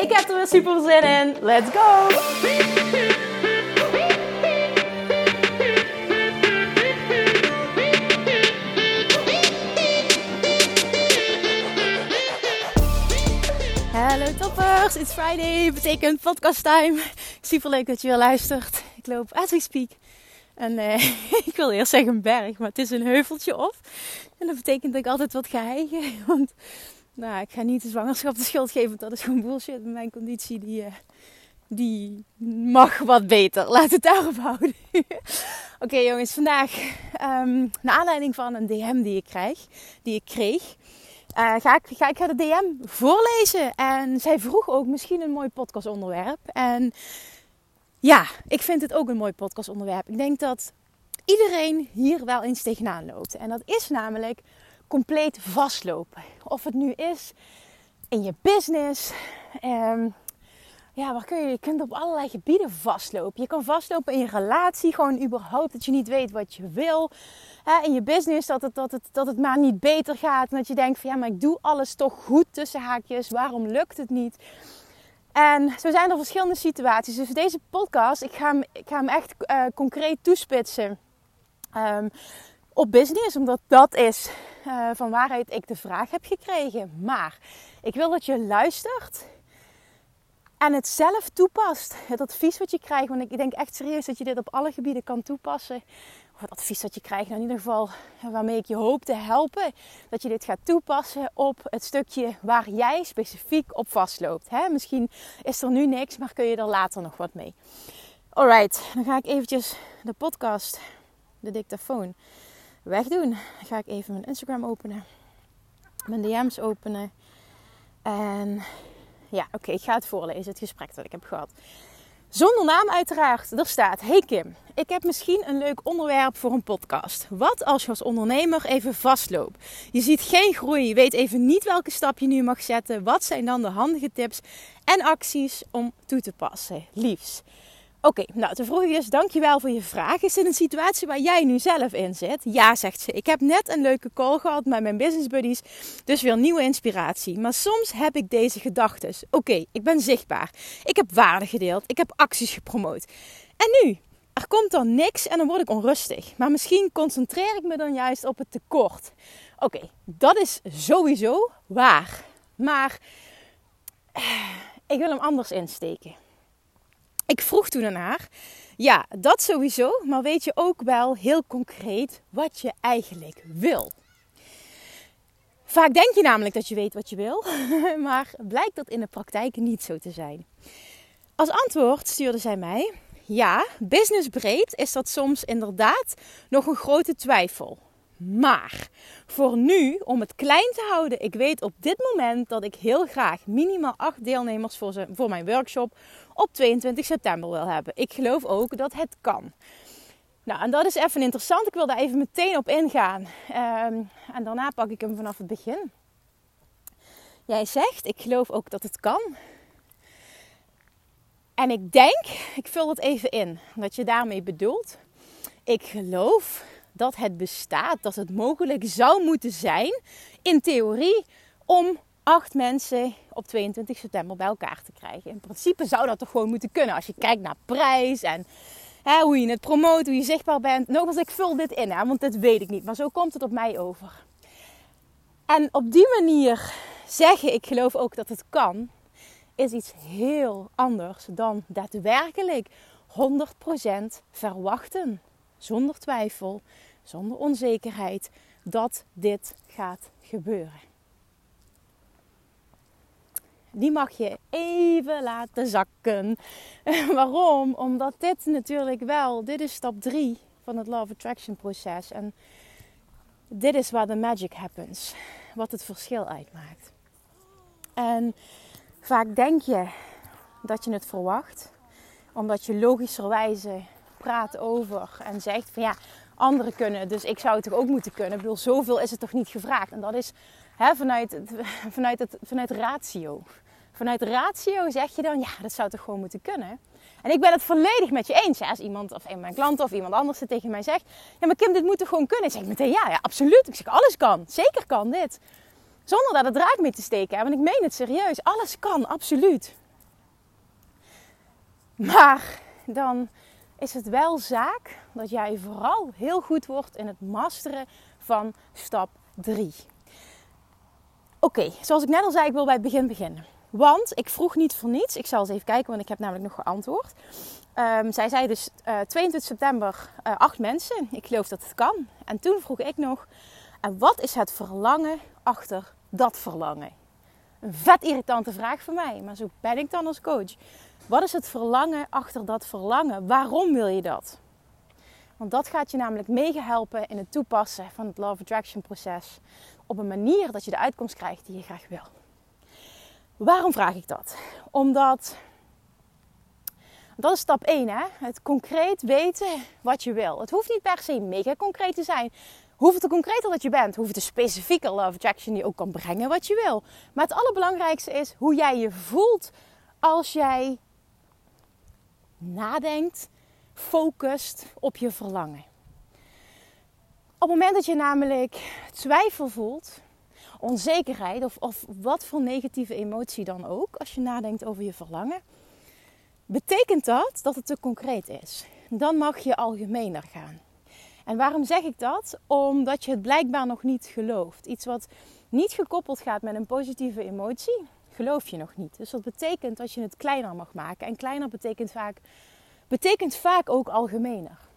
Ik heb er weer super zin in. Let's go! Hallo toppers, it's Friday, betekent podcast time. Super leuk dat je weer luistert. Ik loop as we speak. En uh, ik wil eerst zeggen berg, maar het is een heuveltje op. En dat betekent dat ik altijd wat ga hijgen. Want nou, ik ga niet de zwangerschap de schuld geven, dat is gewoon bullshit. Mijn conditie die, uh, die mag wat beter. Laat het daarop houden. Oké jongens, vandaag um, naar aanleiding van een DM die ik krijg, die ik kreeg. Uh, ga, ik, ga ik de DM voorlezen. En zij vroeg ook misschien een mooi podcastonderwerp. En ja, ik vind het ook een mooi podcastonderwerp. Ik denk dat iedereen hier wel eens tegenaan loopt. En dat is namelijk compleet vastlopen. Of het nu is in je business. Um, ja, waar kun je? Je kunt op allerlei gebieden vastlopen. Je kan vastlopen in je relatie, gewoon überhaupt dat je niet weet wat je wil. in je business, dat het, dat, het, dat het maar niet beter gaat. En dat je denkt van ja, maar ik doe alles toch goed tussen haakjes. Waarom lukt het niet? En zo zijn er verschillende situaties. Dus deze podcast, ik ga hem, ik ga hem echt uh, concreet toespitsen um, op business. Omdat dat is uh, van waaruit ik de vraag heb gekregen. Maar ik wil dat je luistert en het zelf toepast. Het advies wat je krijgt. Want ik denk echt serieus dat je dit op alle gebieden kan toepassen. Het advies dat je krijgt, nou in ieder geval waarmee ik je hoop te helpen. Dat je dit gaat toepassen op het stukje waar jij specifiek op vastloopt. Hè? Misschien is er nu niks, maar kun je er later nog wat mee. Alright, dan ga ik eventjes de podcast, de dictafoon, wegdoen. Ga ik even mijn Instagram openen. Mijn DM's openen. En ja, oké, ik ga het voorlezen, het gesprek dat ik heb gehad. Zonder naam uiteraard. Er staat: Hey Kim, ik heb misschien een leuk onderwerp voor een podcast. Wat als je als ondernemer even vastloopt? Je ziet geen groei, je weet even niet welke stap je nu mag zetten. Wat zijn dan de handige tips en acties om toe te passen? Liefs. Oké, nou, de vroeg is, dankjewel voor je vraag. Is dit een situatie waar jij nu zelf in zit? Ja, zegt ze. Ik heb net een leuke call gehad met mijn business buddies, dus weer nieuwe inspiratie. Maar soms heb ik deze gedachten. Oké, ik ben zichtbaar. Ik heb waarde gedeeld. Ik heb acties gepromoot. En nu? Er komt dan niks en dan word ik onrustig. Maar misschien concentreer ik me dan juist op het tekort. Oké, dat is sowieso waar. Maar eh, ik wil hem anders insteken. Ik vroeg toen aan haar, ja, dat sowieso, maar weet je ook wel heel concreet wat je eigenlijk wil? Vaak denk je namelijk dat je weet wat je wil, maar blijkt dat in de praktijk niet zo te zijn. Als antwoord stuurde zij mij: Ja, businessbreed is dat soms inderdaad nog een grote twijfel. Maar voor nu, om het klein te houden, ik weet op dit moment dat ik heel graag minimaal acht deelnemers voor, ze, voor mijn workshop op 22 september wil hebben. Ik geloof ook dat het kan. Nou, en dat is even interessant. Ik wil daar even meteen op ingaan. Um, en daarna pak ik hem vanaf het begin. Jij zegt, ik geloof ook dat het kan. En ik denk, ik vul het even in, wat je daarmee bedoelt. Ik geloof dat het bestaat, dat het mogelijk zou moeten zijn, in theorie, om acht mensen op 22 september bij elkaar te krijgen. In principe zou dat toch gewoon moeten kunnen als je kijkt naar prijs en hè, hoe je het promoot, hoe je zichtbaar bent. Nogmaals, ik vul dit in, hè, want dat weet ik niet, maar zo komt het op mij over. En op die manier zeggen, ik geloof ook dat het kan, is iets heel anders dan daadwerkelijk 100% verwachten. Zonder twijfel, zonder onzekerheid dat dit gaat gebeuren die mag je even laten zakken. Waarom? Omdat dit natuurlijk wel, dit is stap 3 van het of Attraction proces. En dit is waar de magic happens. Wat het verschil uitmaakt. En vaak denk je, dat je het verwacht. Omdat je logischerwijze praat over en zegt van ja, anderen kunnen, dus ik zou het toch ook moeten kunnen. Ik bedoel, zoveel is het toch niet gevraagd. En dat is hè, vanuit, vanuit, het, vanuit ratio. Vanuit ratio zeg je dan, ja, dat zou toch gewoon moeten kunnen. En ik ben het volledig met je eens. Als iemand of een van mijn klanten of iemand anders het tegen mij zegt, ja, maar Kim, dit moet toch gewoon kunnen? Ik zeg meteen, ja, ja, absoluut. Ik zeg, alles kan. Zeker kan dit. Zonder daar de draad mee te steken. Want ik meen het serieus. Alles kan, absoluut. Maar dan is het wel zaak dat jij vooral heel goed wordt in het masteren van stap 3. Oké, zoals ik net al zei, ik wil bij het begin beginnen. Want ik vroeg niet voor niets. Ik zal eens even kijken, want ik heb namelijk nog geantwoord. Um, zij zei dus uh, eh, 22 september uh, acht mensen. Ik geloof dat het kan. En toen vroeg ik nog, en wat is het verlangen achter dat verlangen? Een vet irritante vraag voor mij, maar zo ben ik dan als coach. Wat is het verlangen achter dat verlangen? Waarom wil je dat? Want dat gaat je namelijk meegehelpen in het toepassen van het Love Attraction proces op een manier dat je de uitkomst krijgt die je graag wil. Waarom vraag ik dat? Omdat dat is stap 1, hè? Het concreet weten wat je wil. Het hoeft niet per se mega concreet te zijn. Hoeveel te concreter dat je bent, hoeveel te specifieker love attraction die ook kan brengen wat je wil. Maar het allerbelangrijkste is hoe jij je voelt als jij nadenkt, focust op je verlangen. Op het moment dat je namelijk twijfel voelt, onzekerheid of, of wat voor negatieve emotie dan ook, als je nadenkt over je verlangen, betekent dat dat het te concreet is. Dan mag je algemener gaan. En waarom zeg ik dat? Omdat je het blijkbaar nog niet gelooft. Iets wat niet gekoppeld gaat met een positieve emotie, geloof je nog niet. Dus dat betekent dat je het kleiner mag maken. En kleiner betekent vaak, betekent vaak ook algemener.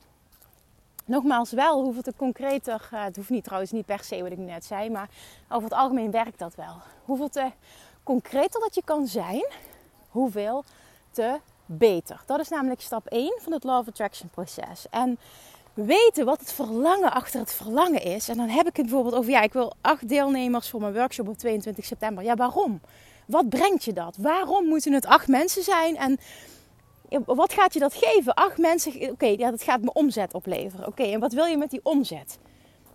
Nogmaals, wel hoeveel te concreter, uh, het hoeft niet trouwens niet per se wat ik net zei, maar over het algemeen werkt dat wel. Hoeveel te concreter dat je kan zijn, hoeveel te beter. Dat is namelijk stap 1 van het Law of Attraction proces. En weten wat het verlangen achter het verlangen is. En dan heb ik het bijvoorbeeld over, ja, ik wil acht deelnemers voor mijn workshop op 22 september. Ja, waarom? Wat brengt je dat? Waarom moeten het acht mensen zijn? En wat gaat je dat geven? Acht mensen, oké, ja, dat gaat me omzet opleveren. Oké, en wat wil je met die omzet?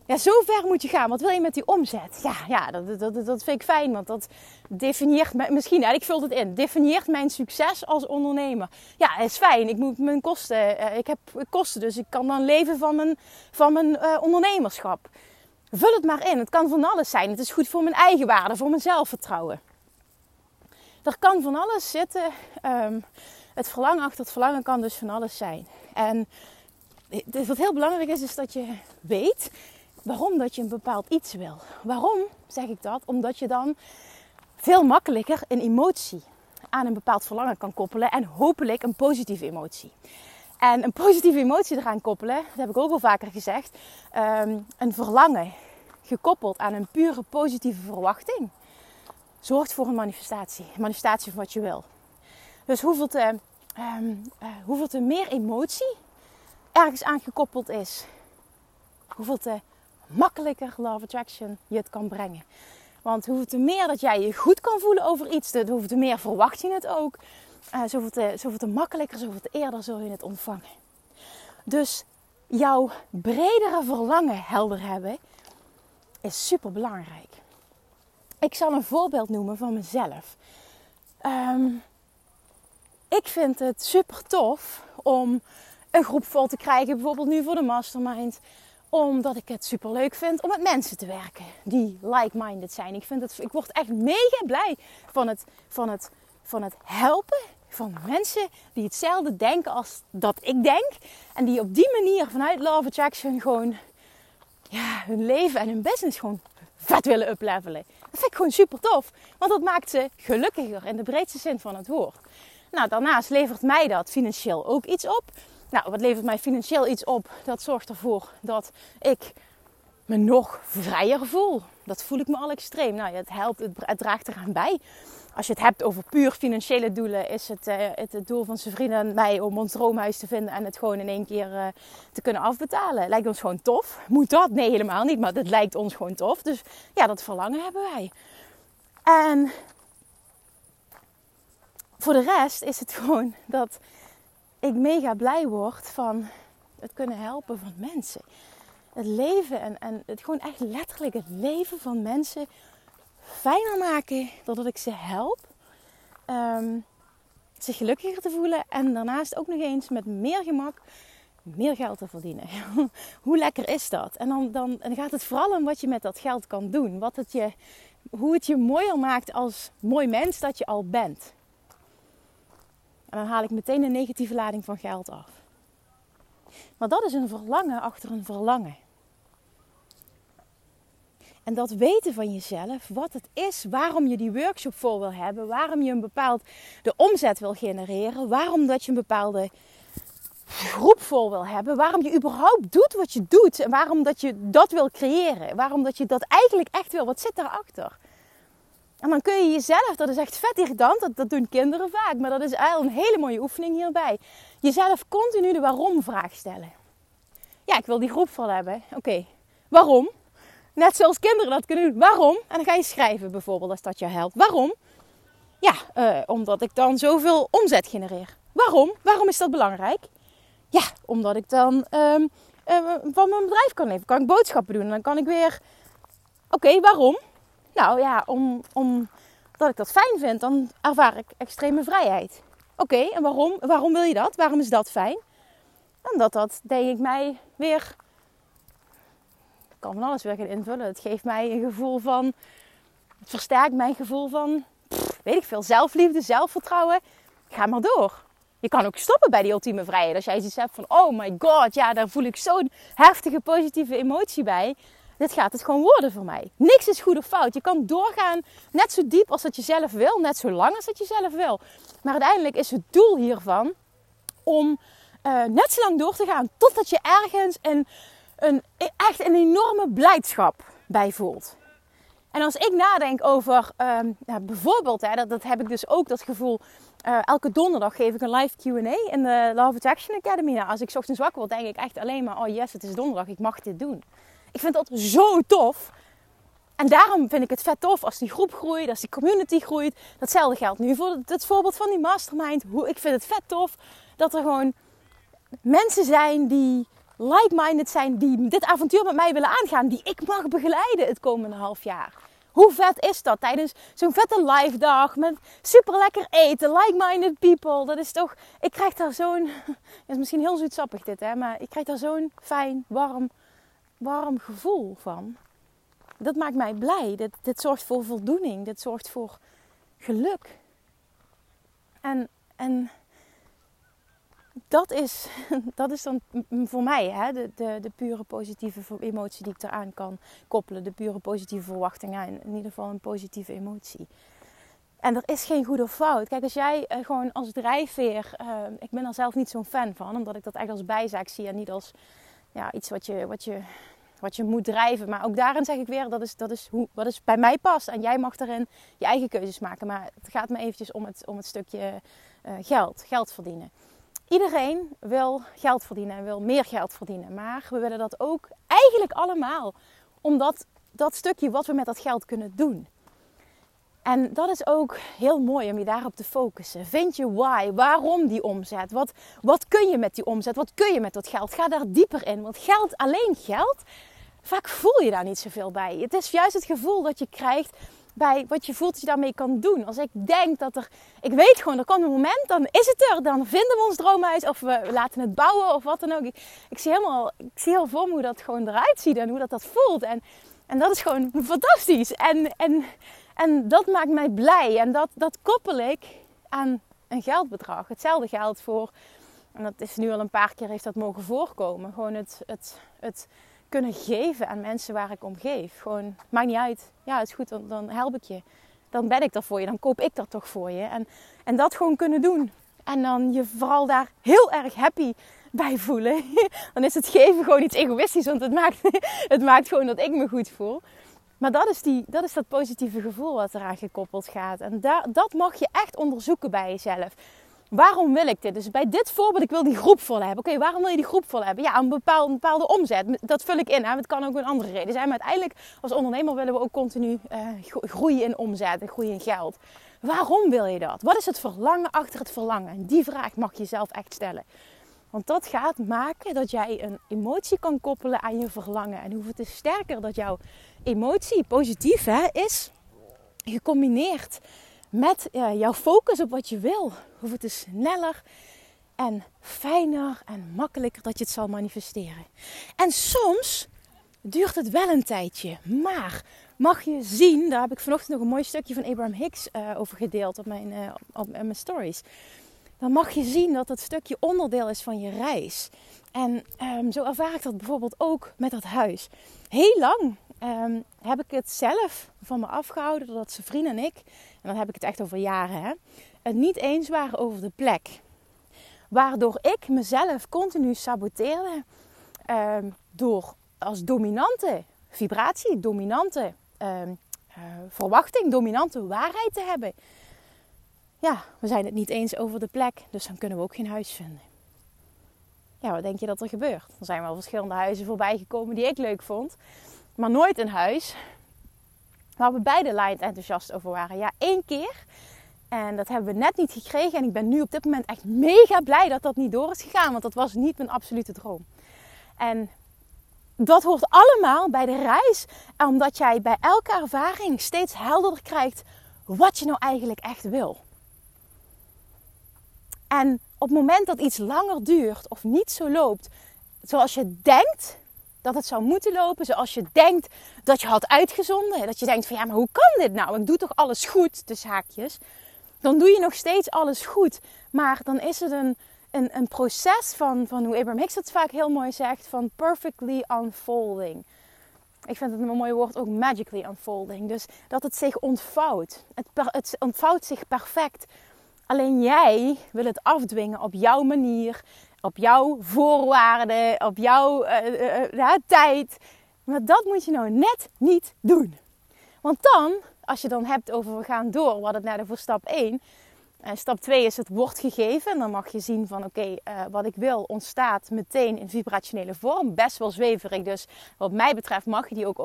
Ja, zo ver moet je gaan. Wat wil je met die omzet? Ja, ja dat, dat, dat vind ik fijn, want dat definieert mij, misschien, ja, ik vul het in, definieert mijn succes als ondernemer. Ja, is fijn. Ik moet mijn kosten, eh, ik heb kosten, dus ik kan dan leven van mijn, van mijn uh, ondernemerschap. Vul het maar in. Het kan van alles zijn. Het is goed voor mijn eigen waarde, voor mijn zelfvertrouwen. Er kan van alles zitten. Um, het verlangen achter het verlangen kan dus van alles zijn. En wat heel belangrijk is, is dat je weet waarom dat je een bepaald iets wil. Waarom zeg ik dat? Omdat je dan veel makkelijker een emotie aan een bepaald verlangen kan koppelen en hopelijk een positieve emotie. En een positieve emotie eraan koppelen, dat heb ik ook al vaker gezegd, um, een verlangen gekoppeld aan een pure positieve verwachting, zorgt voor een manifestatie. Een manifestatie van wat je wil. Dus hoeveel te, um, uh, hoeveel te meer emotie ergens aangekoppeld is, hoeveel te makkelijker Love Attraction je het kan brengen. Want hoeveel te meer dat jij je goed kan voelen over iets, hoeveel te meer verwacht je het ook. Uh, zoveel, te, zoveel te makkelijker, zoveel te eerder zul je het ontvangen. Dus jouw bredere verlangen helder hebben is super belangrijk. Ik zal een voorbeeld noemen van mezelf. Um, ik vind het super tof om een groep vol te krijgen, bijvoorbeeld nu voor de mastermind. Omdat ik het super leuk vind om met mensen te werken die like-minded zijn. Ik, vind het, ik word echt mega blij van het, van, het, van het helpen van mensen die hetzelfde denken als dat ik denk. En die op die manier vanuit Love Attraction gewoon ja, hun leven en hun business gewoon vet willen uplevelen. Dat vind ik gewoon super tof. Want dat maakt ze gelukkiger in de breedste zin van het woord. Nou, daarnaast levert mij dat financieel ook iets op. Nou, wat levert mij financieel iets op? Dat zorgt ervoor dat ik me nog vrijer voel. Dat voel ik me al extreem. Nou, het helpt, het, draagt eraan bij. Als je het hebt over puur financiële doelen, is het, uh, het, het, doel van zijn vrienden en mij om ons droomhuis te vinden en het gewoon in één keer uh, te kunnen afbetalen. Lijkt ons gewoon tof. Moet dat? Nee, helemaal niet. Maar dat lijkt ons gewoon tof. Dus ja, dat verlangen hebben wij. En voor de rest is het gewoon dat ik mega blij word van het kunnen helpen van mensen. Het leven en, en het gewoon echt letterlijk het leven van mensen fijner maken doordat ik ze help. Um, zich gelukkiger te voelen en daarnaast ook nog eens met meer gemak meer geld te verdienen. hoe lekker is dat? En dan, dan, dan gaat het vooral om wat je met dat geld kan doen. Wat het je, hoe het je mooier maakt als mooi mens dat je al bent. En dan haal ik meteen een negatieve lading van geld af. Maar dat is een verlangen achter een verlangen. En dat weten van jezelf, wat het is, waarom je die workshop voor wil hebben, waarom je een bepaald de omzet wil genereren, waarom dat je een bepaalde groep vol wil hebben, waarom je überhaupt doet wat je doet en waarom dat je dat wil creëren, waarom dat je dat eigenlijk echt wil, wat zit daarachter? En dan kun je jezelf, dat is echt vet irritant, dat, dat doen kinderen vaak, maar dat is eigenlijk een hele mooie oefening hierbij. Jezelf continu de waarom vraag stellen. Ja, ik wil die groep vol hebben. Oké, waarom? Net zoals kinderen dat kunnen doen. Waarom? En dan ga je schrijven bijvoorbeeld als dat je helpt. Waarom? Ja, uh, omdat ik dan zoveel omzet genereer. Waarom? Waarom is dat belangrijk? Ja, omdat ik dan um, uh, van mijn bedrijf kan leven. Kan ik boodschappen doen. En dan kan ik weer... Oké, waarom? Nou ja, om, omdat ik dat fijn vind. Dan ervaar ik extreme vrijheid. Oké, en waarom? Waarom wil je dat? Waarom is dat fijn? Omdat dat, denk ik, mij weer kan van alles weer gaan invullen. Het geeft mij een gevoel van, het versterkt mijn gevoel van, weet ik veel, zelfliefde, zelfvertrouwen. Ga maar door. Je kan ook stoppen bij die ultieme vrijheid. Als jij iets hebt van, oh my god, ja, daar voel ik zo'n heftige positieve emotie bij. Dit gaat het gewoon worden voor mij. Niks is goed of fout. Je kan doorgaan net zo diep als dat je zelf wil, net zo lang als dat je zelf wil. Maar uiteindelijk is het doel hiervan om uh, net zo lang door te gaan totdat je ergens een een, echt een enorme blijdschap bij voelt. En als ik nadenk over um, bijvoorbeeld, hè, dat, dat heb ik dus ook dat gevoel. Uh, elke donderdag geef ik een live QA in de Love Attraction Academy. Nou, als ik ochtends wakker word, denk ik echt alleen maar: oh yes, het is donderdag, ik mag dit doen. Ik vind dat zo tof. En daarom vind ik het vet tof als die groep groeit, als die community groeit. Datzelfde geldt nu voor het voorbeeld van die mastermind. Ik vind het vet tof dat er gewoon mensen zijn die like-minded zijn die dit avontuur met mij willen aangaan, die ik mag begeleiden het komende half jaar. Hoe vet is dat tijdens zo'n vette live dag met super lekker eten, like-minded people? Dat is toch, ik krijg daar zo'n, is misschien heel zoetsappig dit hè, maar ik krijg daar zo'n fijn, warm, warm gevoel van. Dat maakt mij blij. Dit, dit zorgt voor voldoening. Dit zorgt voor geluk. En, en dat is, dat is dan voor mij hè, de, de, de pure positieve emotie die ik eraan kan koppelen. De pure positieve verwachtingen. In, in ieder geval een positieve emotie. En er is geen goed of fout. Kijk, als jij uh, gewoon als drijfveer. Uh, ik ben er zelf niet zo'n fan van, omdat ik dat echt als bijzaak zie en niet als ja, iets wat je, wat, je, wat je moet drijven. Maar ook daarin zeg ik weer: dat is, dat is hoe, wat is bij mij past. En jij mag daarin je eigen keuzes maken. Maar het gaat me eventjes om het, om het stukje uh, geld, geld verdienen. Iedereen wil geld verdienen en wil meer geld verdienen. Maar we willen dat ook eigenlijk allemaal. Omdat dat stukje wat we met dat geld kunnen doen. En dat is ook heel mooi om je daarop te focussen. Vind je why? Waarom die omzet? Wat, wat kun je met die omzet? Wat kun je met dat geld? Ga daar dieper in. Want geld, alleen geld, vaak voel je daar niet zoveel bij. Het is juist het gevoel dat je krijgt bij wat je voelt dat je daarmee kan doen. Als ik denk dat er, ik weet gewoon, er komt een moment, dan is het er. Dan vinden we ons droomhuis of we laten het bouwen of wat dan ook. Ik, ik zie helemaal, ik zie heel voor me hoe dat gewoon eruit ziet en hoe dat dat voelt. En, en dat is gewoon fantastisch. En, en, en dat maakt mij blij. En dat, dat koppel ik aan een geldbedrag. Hetzelfde geldt voor, en dat is nu al een paar keer heeft dat mogen voorkomen. Gewoon het, het, het kunnen geven aan mensen waar ik om geef. Gewoon, maakt niet uit. Ja, het is goed, dan, dan help ik je. Dan ben ik er voor je, dan koop ik dat toch voor je. En, en dat gewoon kunnen doen. En dan je vooral daar heel erg happy bij voelen. Dan is het geven gewoon iets egoïstisch, want het maakt, het maakt gewoon dat ik me goed voel. Maar dat is, die, dat is dat positieve gevoel wat eraan gekoppeld gaat. En dat mag je echt onderzoeken bij jezelf. Waarom wil ik dit? Dus bij dit voorbeeld, ik wil die groep vol hebben. Oké, waarom wil je die groep vol hebben? Ja, een bepaalde, een bepaalde omzet. Dat vul ik in. Hè? Het kan ook een andere reden zijn. Maar uiteindelijk, als ondernemer willen we ook continu uh, groeien in omzet en groeien in geld. Waarom wil je dat? Wat is het verlangen achter het verlangen? En die vraag mag je zelf echt stellen. Want dat gaat maken dat jij een emotie kan koppelen aan je verlangen. En hoeveel te sterker dat jouw emotie positief hè, is, gecombineerd met jouw focus op wat je wil, hoeveel te sneller en fijner en makkelijker dat je het zal manifesteren. En soms duurt het wel een tijdje, maar mag je zien, daar heb ik vanochtend nog een mooi stukje van Abraham Hicks uh, over gedeeld op mijn, uh, op, mijn stories. Dan mag je zien dat dat stukje onderdeel is van je reis. En um, zo ervaar ik dat bijvoorbeeld ook met dat huis. Heel lang um, heb ik het zelf van me afgehouden dat zijn vriend en ik, en dan heb ik het echt over jaren, hè, het niet eens waren over de plek. Waardoor ik mezelf continu saboteerde um, door als dominante vibratie, dominante uh, verwachting, dominante waarheid te hebben. Ja, we zijn het niet eens over de plek, dus dan kunnen we ook geen huis vinden. Ja, wat denk je dat er gebeurt? Er zijn wel verschillende huizen voorbij gekomen die ik leuk vond, maar nooit een huis waar we beide lijnd enthousiast over waren. Ja, één keer. En dat hebben we net niet gekregen. En ik ben nu op dit moment echt mega blij dat dat niet door is gegaan. Want dat was niet mijn absolute droom. En dat hoort allemaal bij de reis. Omdat jij bij elke ervaring steeds helderder krijgt wat je nou eigenlijk echt wil. En op het moment dat iets langer duurt of niet zo loopt zoals je denkt dat het zou moeten lopen, zoals je denkt dat je had uitgezonden, dat je denkt van ja, maar hoe kan dit nou? Ik doe toch alles goed, de haakjes. Dan doe je nog steeds alles goed, maar dan is het een, een, een proces van, van hoe Abraham Hicks het vaak heel mooi zegt, van perfectly unfolding. Ik vind het een mooi woord ook magically unfolding. Dus dat het zich ontvouwt. Het, het ontvouwt zich perfect. Alleen jij wil het afdwingen op jouw manier, op jouw voorwaarden, op jouw uh, uh, tijd. Maar dat moet je nou net niet doen. Want dan, als je dan hebt over we gaan door, wat het net voor stap 1. En stap 2 is het wordt gegeven. En dan mag je zien van oké, uh, wat ik wil ontstaat meteen in vibrationele vorm. Best wel zweverig. Dus wat mij betreft mag je die ook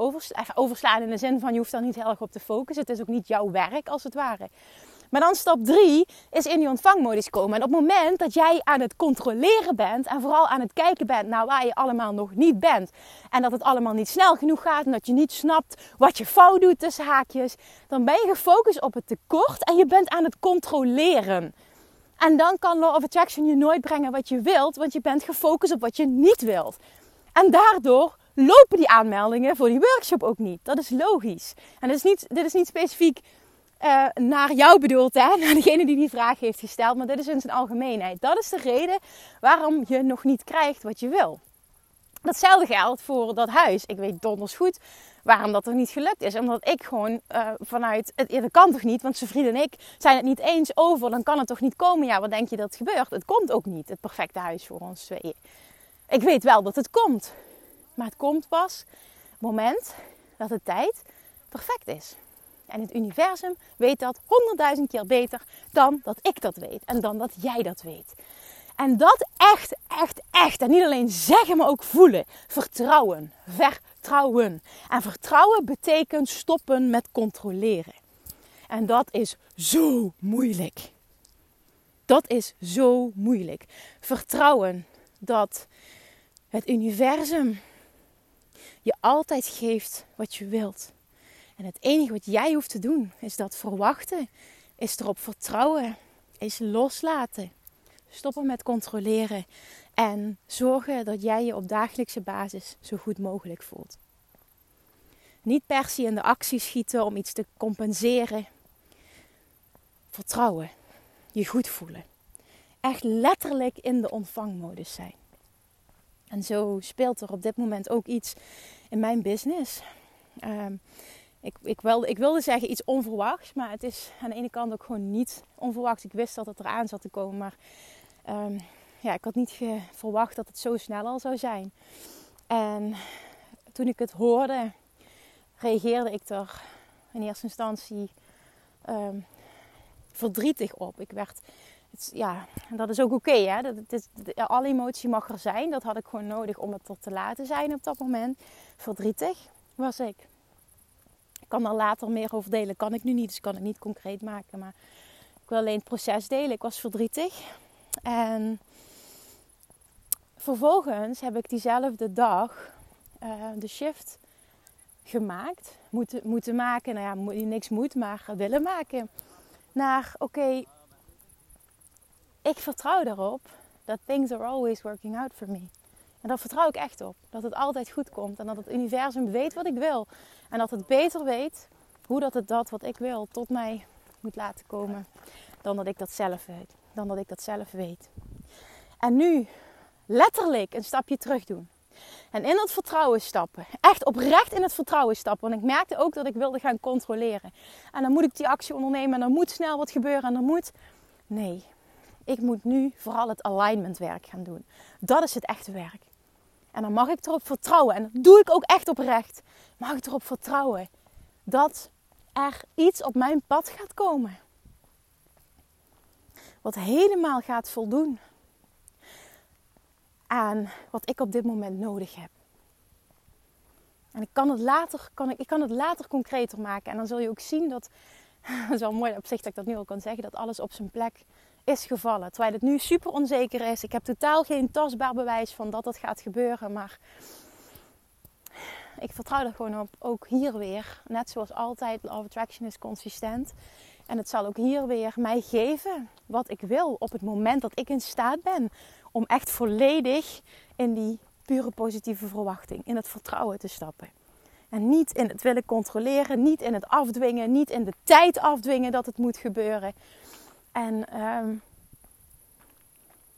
overslaan in de zin van je hoeft daar niet heel erg op te focussen. Het is ook niet jouw werk als het ware. Maar dan stap 3 is in die ontvangmodus komen. En op het moment dat jij aan het controleren bent en vooral aan het kijken bent naar waar je allemaal nog niet bent. En dat het allemaal niet snel genoeg gaat en dat je niet snapt wat je fout doet tussen haakjes. Dan ben je gefocust op het tekort en je bent aan het controleren. En dan kan Law of Attraction je nooit brengen wat je wilt, want je bent gefocust op wat je niet wilt. En daardoor lopen die aanmeldingen voor die workshop ook niet. Dat is logisch. En dit is niet, dit is niet specifiek uh, naar jou bedoeld, hè? naar degene die die vraag heeft gesteld. Maar dit is in zijn algemeenheid. Dat is de reden waarom je nog niet krijgt wat je wil. Datzelfde geldt voor dat huis. Ik weet donders goed waarom dat er niet gelukt is. Omdat ik gewoon uh, vanuit, het, kan toch niet, want zijn vriend en ik zijn het niet eens over. Dan kan het toch niet komen. Ja, wat denk je dat gebeurt? Het komt ook niet, het perfecte huis voor ons tweeën. Ik weet wel dat het komt. Maar het komt pas het moment dat de tijd perfect is. En het universum weet dat honderdduizend keer beter dan dat ik dat weet. En dan dat jij dat weet. En dat echt, echt, echt. En niet alleen zeggen, maar ook voelen. Vertrouwen. Vertrouwen. En vertrouwen betekent stoppen met controleren. En dat is zo moeilijk. Dat is zo moeilijk. Vertrouwen dat het universum je altijd geeft wat je wilt. En het enige wat jij hoeft te doen is dat verwachten, is erop vertrouwen, is loslaten. Stoppen met controleren en zorgen dat jij je op dagelijkse basis zo goed mogelijk voelt. Niet per se in de actie schieten om iets te compenseren. Vertrouwen, je goed voelen. Echt letterlijk in de ontvangmodus zijn. En zo speelt er op dit moment ook iets in mijn business. Um, ik, ik, wilde, ik wilde zeggen iets onverwachts, maar het is aan de ene kant ook gewoon niet onverwachts. Ik wist dat het eraan zat te komen, maar um, ja, ik had niet verwacht dat het zo snel al zou zijn. En toen ik het hoorde, reageerde ik er in eerste instantie um, verdrietig op. Ik werd, het, ja, dat is ook oké, hè. Dat, het alle emotie mag er zijn. Dat had ik gewoon nodig om het er te laten zijn op dat moment. Verdrietig was ik kan er later meer over delen. Kan ik nu niet, dus kan ik niet concreet maken. Maar ik wil alleen het proces delen. Ik was verdrietig. En vervolgens heb ik diezelfde dag uh, de shift gemaakt. Moeten, moeten maken. Nou ja, niks moet, maar willen maken. Naar oké, ik vertrouw erop dat things are always working out for me. En daar vertrouw ik echt op. Dat het altijd goed komt. En dat het universum weet wat ik wil. En dat het beter weet hoe dat het dat wat ik wil tot mij moet laten komen. Dan dat ik dat zelf weet. Dan dat ik dat zelf weet. En nu letterlijk een stapje terug doen. En in dat vertrouwen stappen. Echt oprecht in het vertrouwen stappen. Want ik merkte ook dat ik wilde gaan controleren. En dan moet ik die actie ondernemen. En dan moet snel wat gebeuren. En dan moet... Nee, ik moet nu vooral het alignment werk gaan doen. Dat is het echte werk. En dan mag ik erop vertrouwen. En dat doe ik ook echt oprecht. Mag ik erop vertrouwen dat er iets op mijn pad gaat komen. Wat helemaal gaat voldoen aan wat ik op dit moment nodig heb. En ik kan het later, kan ik, ik kan het later concreter maken. En dan zul je ook zien dat, het is wel mooi op zich dat ik dat nu al kan zeggen, dat alles op zijn plek is gevallen. Terwijl het nu super onzeker is. Ik heb totaal geen tastbaar bewijs van dat dat gaat gebeuren. Maar ik vertrouw er gewoon op. Ook hier weer. Net zoals altijd, of Attraction is consistent. En het zal ook hier weer mij geven wat ik wil. Op het moment dat ik in staat ben om echt volledig in die pure positieve verwachting, in het vertrouwen te stappen. En niet in het willen controleren, niet in het afdwingen, niet in de tijd afdwingen dat het moet gebeuren. En um,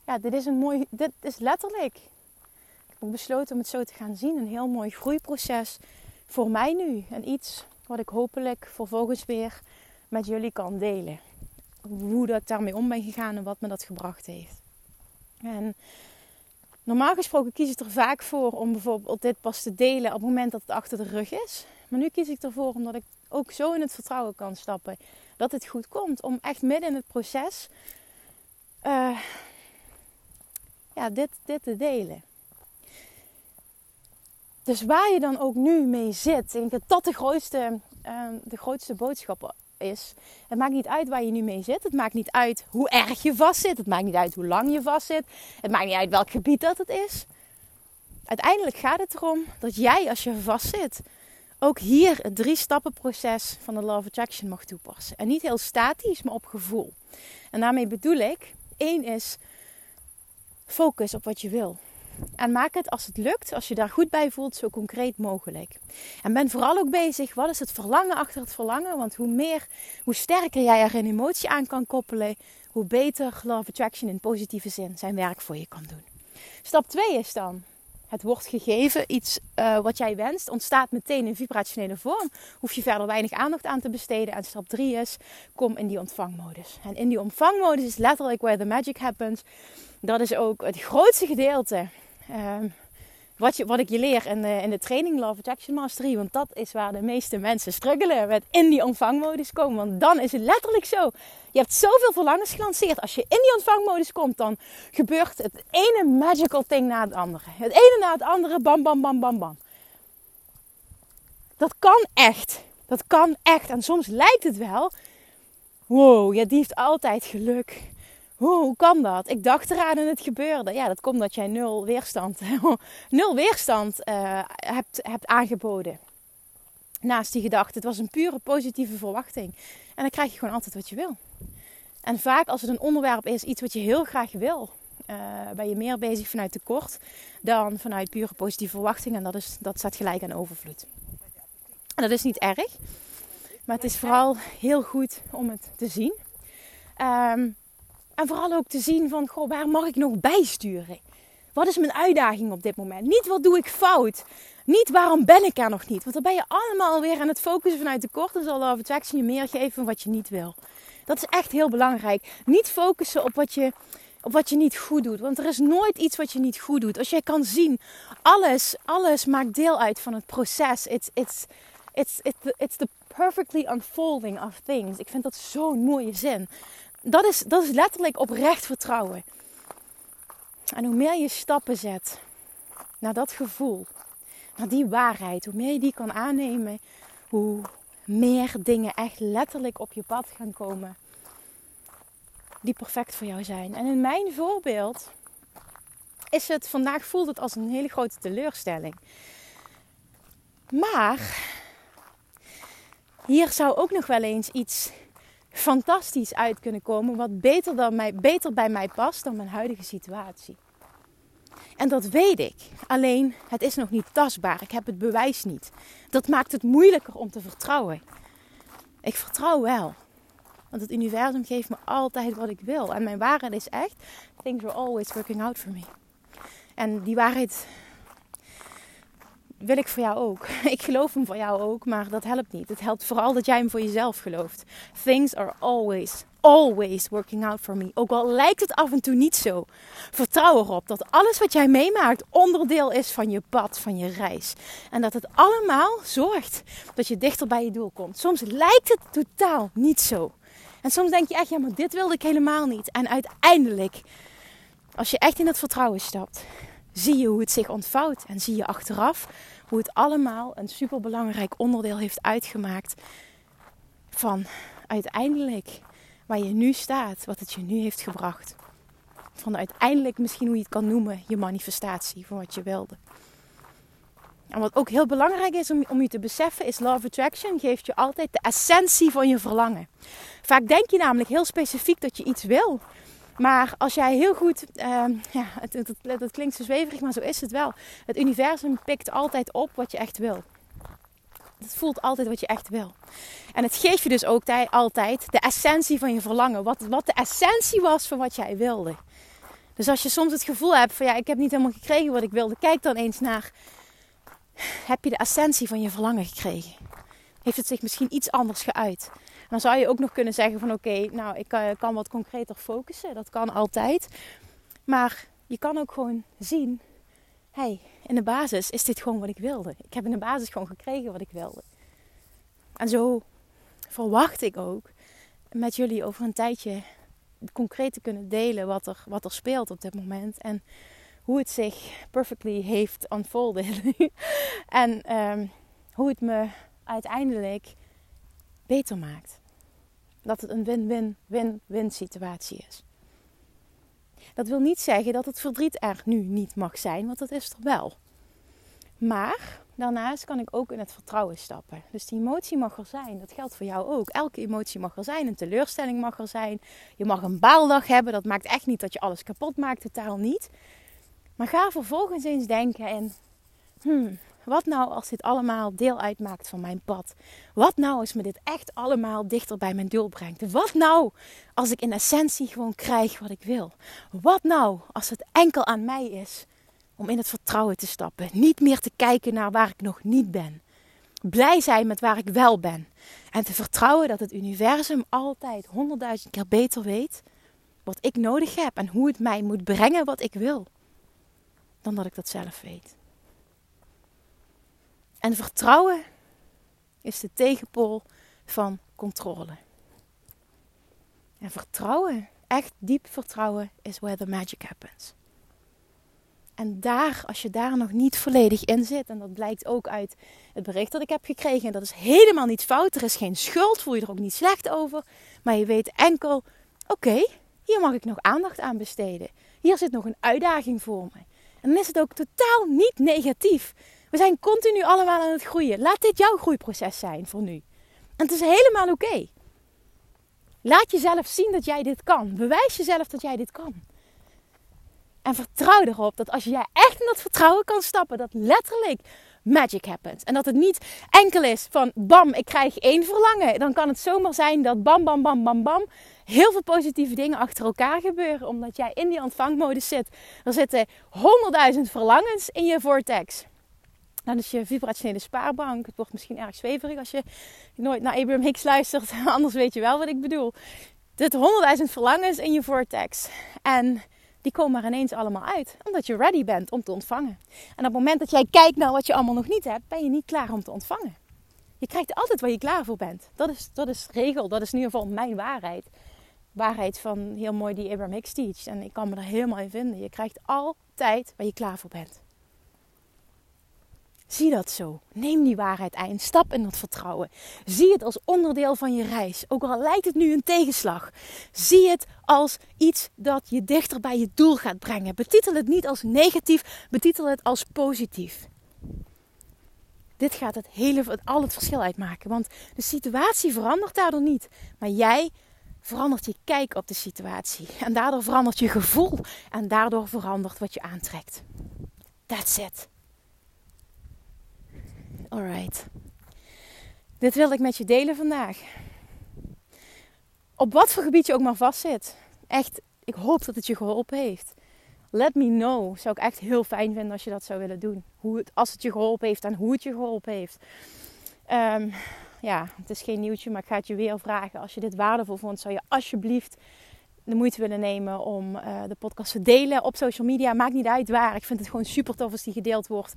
ja, dit is een mooi, dit is letterlijk. Ik heb besloten om het zo te gaan zien. Een heel mooi groeiproces voor mij nu. En iets wat ik hopelijk vervolgens weer met jullie kan delen. Hoe dat ik daarmee om ben gegaan en wat me dat gebracht heeft. En normaal gesproken kies ik er vaak voor om bijvoorbeeld dit pas te delen op het moment dat het achter de rug is. Maar nu kies ik ervoor omdat ik ook zo in het vertrouwen kan stappen dat het goed komt. Om echt midden in het proces uh, ja, dit, dit te delen. Dus waar je dan ook nu mee zit, ik dat dat de grootste, uh, de grootste boodschap is. Het maakt niet uit waar je nu mee zit. Het maakt niet uit hoe erg je vastzit. Het maakt niet uit hoe lang je vastzit. Het maakt niet uit welk gebied dat het is. Uiteindelijk gaat het erom dat jij, als je vastzit, ook hier het drie stappen proces van de Law of Attraction mag toepassen. En niet heel statisch, maar op gevoel. En daarmee bedoel ik, één is focus op wat je wil. En maak het als het lukt, als je daar goed bij voelt, zo concreet mogelijk. En ben vooral ook bezig, wat is het verlangen achter het verlangen? Want hoe meer, hoe sterker jij er een emotie aan kan koppelen, hoe beter Law of Attraction in positieve zin zijn werk voor je kan doen. Stap 2 is dan, het wordt gegeven, iets uh, wat jij wenst, ontstaat meteen in vibrationele vorm. Hoef je verder weinig aandacht aan te besteden. En stap 3 is, kom in die ontvangmodus. En in die ontvangmodus is letterlijk where the magic happens. Dat is ook het grootste gedeelte uh, wat, je, wat ik je leer in de, in de training Love Attraction Mastery. Want dat is waar de meeste mensen struggelen met in die ontvangmodus komen. Want dan is het letterlijk zo. Je hebt zoveel verlangens gelanceerd. Als je in die ontvangmodus komt, dan gebeurt het ene magical thing na het andere. Het ene na het andere, bam, bam, bam, bam, bam. Dat kan echt. Dat kan echt. En soms lijkt het wel. Wow, ja, die heeft altijd geluk hoe kan dat? Ik dacht eraan en het gebeurde. Ja, dat komt dat jij nul weerstand, nul weerstand uh, hebt, hebt aangeboden. Naast die gedachte. Het was een pure positieve verwachting. En dan krijg je gewoon altijd wat je wil. En vaak als het een onderwerp is, iets wat je heel graag wil, uh, ben je meer bezig vanuit tekort dan vanuit pure positieve verwachting. En dat, is, dat staat gelijk aan overvloed. En dat is niet erg. Maar het is vooral heel goed om het te zien. Um, en vooral ook te zien van, goh, waar mag ik nog bijsturen? Wat is mijn uitdaging op dit moment? Niet wat doe ik fout. Niet waarom ben ik er nog niet. Want dan ben je allemaal weer aan het focussen vanuit de kort. Dan zal de attraction je meer geven van wat je niet wil. Dat is echt heel belangrijk. Niet focussen op wat je, op wat je niet goed doet. Want er is nooit iets wat je niet goed doet. Als jij kan zien, alles, alles maakt deel uit van het proces. It's, it's, it's, it's, it's the perfectly unfolding of things. Ik vind dat zo'n mooie zin dat is, dat is letterlijk oprecht vertrouwen. En hoe meer je stappen zet naar dat gevoel, naar die waarheid, hoe meer je die kan aannemen, hoe meer dingen echt letterlijk op je pad gaan komen die perfect voor jou zijn. En in mijn voorbeeld is het vandaag voelt het als een hele grote teleurstelling. Maar hier zou ook nog wel eens iets fantastisch uit kunnen komen, wat beter, dan mij, beter bij mij past dan mijn huidige situatie. En dat weet ik. Alleen het is nog niet tastbaar. Ik heb het bewijs niet. Dat maakt het moeilijker om te vertrouwen. Ik vertrouw wel. Want het universum geeft me altijd wat ik wil. En mijn waarheid is echt: things are always working out for me. En die waarheid wil ik voor jou ook. Ik geloof hem voor jou ook, maar dat helpt niet. Het helpt vooral dat jij hem voor jezelf gelooft. Things are always, always working out for me. Ook al lijkt het af en toe niet zo. Vertrouw erop dat alles wat jij meemaakt onderdeel is van je pad, van je reis. En dat het allemaal zorgt dat je dichter bij je doel komt. Soms lijkt het totaal niet zo. En soms denk je echt, ja, maar dit wilde ik helemaal niet. En uiteindelijk, als je echt in het vertrouwen stapt, zie je hoe het zich ontvouwt. En zie je achteraf hoe het allemaal een superbelangrijk onderdeel heeft uitgemaakt van uiteindelijk waar je nu staat, wat het je nu heeft gebracht. Van uiteindelijk misschien hoe je het kan noemen, je manifestatie van wat je wilde. En wat ook heel belangrijk is om, om je te beseffen, is Love Attraction geeft je altijd de essentie van je verlangen. Vaak denk je namelijk heel specifiek dat je iets wil. Maar als jij heel goed, uh, ja, het, het, het, klinkt zo zweverig, maar zo is het wel. Het universum pikt altijd op wat je echt wil. Het voelt altijd wat je echt wil. En het geeft je dus ook altijd de essentie van je verlangen. Wat, wat de essentie was van wat jij wilde. Dus als je soms het gevoel hebt van ja, ik heb niet helemaal gekregen wat ik wilde, kijk dan eens naar. Heb je de essentie van je verlangen gekregen? Heeft het zich misschien iets anders geuit? Dan zou je ook nog kunnen zeggen van oké, nou ik kan, kan wat concreter focussen. Dat kan altijd. Maar je kan ook gewoon zien, hey, in de basis is dit gewoon wat ik wilde. Ik heb in de basis gewoon gekregen wat ik wilde. En zo verwacht ik ook met jullie over een tijdje concreet te kunnen delen wat er, wat er speelt op dit moment. En hoe het zich perfectly heeft unfolded. en um, hoe het me uiteindelijk beter maakt. Dat het een win-win-win-win situatie is. Dat wil niet zeggen dat het verdriet er nu niet mag zijn, want dat is er wel. Maar daarnaast kan ik ook in het vertrouwen stappen. Dus die emotie mag er zijn. Dat geldt voor jou ook. Elke emotie mag er zijn. Een teleurstelling mag er zijn. Je mag een baaldag hebben. Dat maakt echt niet dat je alles kapot maakt. Totaal niet. Maar ga vervolgens eens denken en... Hmm, wat nou als dit allemaal deel uitmaakt van mijn pad? Wat nou als me dit echt allemaal dichter bij mijn doel brengt? Wat nou als ik in essentie gewoon krijg wat ik wil? Wat nou als het enkel aan mij is om in het vertrouwen te stappen? Niet meer te kijken naar waar ik nog niet ben. Blij zijn met waar ik wel ben. En te vertrouwen dat het universum altijd honderdduizend keer beter weet wat ik nodig heb en hoe het mij moet brengen wat ik wil, dan dat ik dat zelf weet. En vertrouwen is de tegenpool van controle. En vertrouwen, echt diep vertrouwen, is where the magic happens. En daar, als je daar nog niet volledig in zit, en dat blijkt ook uit het bericht dat ik heb gekregen, en dat is helemaal niet fout, er is geen schuld, voel je er ook niet slecht over, maar je weet enkel, oké, hier mag ik nog aandacht aan besteden. Hier zit nog een uitdaging voor me. En dan is het ook totaal niet negatief. We zijn continu allemaal aan het groeien. Laat dit jouw groeiproces zijn voor nu. En het is helemaal oké. Laat jezelf zien dat jij dit kan. Bewijs jezelf dat jij dit kan. En vertrouw erop dat als jij echt in dat vertrouwen kan stappen, dat letterlijk magic happens. En dat het niet enkel is van bam, ik krijg één verlangen. Dan kan het zomaar zijn dat bam, bam, bam, bam, bam. Heel veel positieve dingen achter elkaar gebeuren. Omdat jij in die ontvangmodus zit. Er zitten honderdduizend verlangens in je vortex. Dan is je vibrationele spaarbank. Het wordt misschien erg zweverig als je nooit naar Abraham Hicks luistert. Anders weet je wel wat ik bedoel. Zitten honderdduizend verlangens in je vortex. En die komen er ineens allemaal uit. Omdat je ready bent om te ontvangen. En op het moment dat jij kijkt naar wat je allemaal nog niet hebt, ben je niet klaar om te ontvangen. Je krijgt altijd waar je klaar voor bent. Dat is, dat is regel. Dat is in ieder geval mijn waarheid. Waarheid van heel mooi die Abraham Hicks teach. En ik kan me er helemaal in vinden. Je krijgt altijd waar je klaar voor bent. Zie dat zo. Neem die waarheid aan. Stap in dat vertrouwen. Zie het als onderdeel van je reis. Ook al lijkt het nu een tegenslag. Zie het als iets dat je dichter bij je doel gaat brengen. Betitel het niet als negatief. Betitel het als positief. Dit gaat het hele, al het verschil uitmaken. Want de situatie verandert daardoor niet. Maar jij verandert je kijk op de situatie. En daardoor verandert je gevoel. En daardoor verandert wat je aantrekt. That's it. Alright. Dit wil ik met je delen vandaag. Op wat voor gebied je ook maar vastzit. Echt, ik hoop dat het je geholpen heeft. Let me know. Zou ik echt heel fijn vinden als je dat zou willen doen. Hoe het, als het je geholpen heeft en hoe het je geholpen heeft. Um, ja, het is geen nieuwtje, maar ik ga het je weer vragen. Als je dit waardevol vond, zou je alsjeblieft de moeite willen nemen om uh, de podcast te delen op social media. Maakt niet uit waar. Ik vind het gewoon super tof als die gedeeld wordt.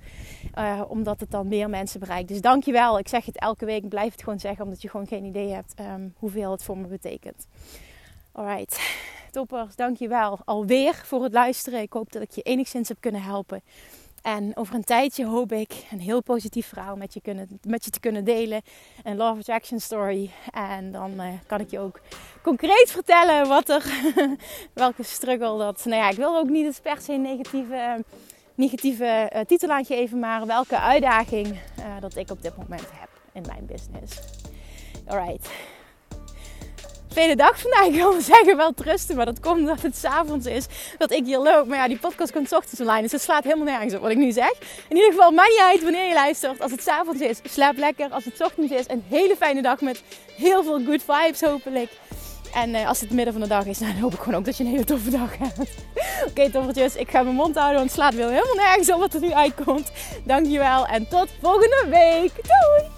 Uh, omdat het dan meer mensen bereikt. Dus dankjewel. Ik zeg het elke week. Blijf het gewoon zeggen. Omdat je gewoon geen idee hebt um, hoeveel het voor me betekent. Alright. Toppers, dankjewel alweer voor het luisteren. Ik hoop dat ik je enigszins heb kunnen helpen. En over een tijdje hoop ik een heel positief verhaal met je, kunnen, met je te kunnen delen. Een Love Attraction Story. En dan uh, kan ik je ook concreet vertellen wat er, welke struggle dat. Nou ja, ik wil ook niet per se een negatieve, negatieve uh, titel aan geven, maar welke uitdaging uh, dat ik op dit moment heb in mijn business. Alright tweede dag vandaag. Ik wil zeggen wel trusten, maar dat komt omdat het s'avonds is dat ik hier loop. Maar ja, die podcast komt ochtends online, dus het slaat helemaal nergens op wat ik nu zeg. In ieder geval, maakt niet uit wanneer je luistert. Als het s'avonds is, slaap lekker. Als het ochtends is, een hele fijne dag met heel veel good vibes hopelijk. En uh, als het midden van de dag is, dan hoop ik gewoon ook dat je een hele toffe dag hebt. Oké, okay, toffertjes. Ik ga mijn mond houden, want het slaat weer helemaal nergens op wat er nu uitkomt. Dankjewel en tot volgende week. Doei!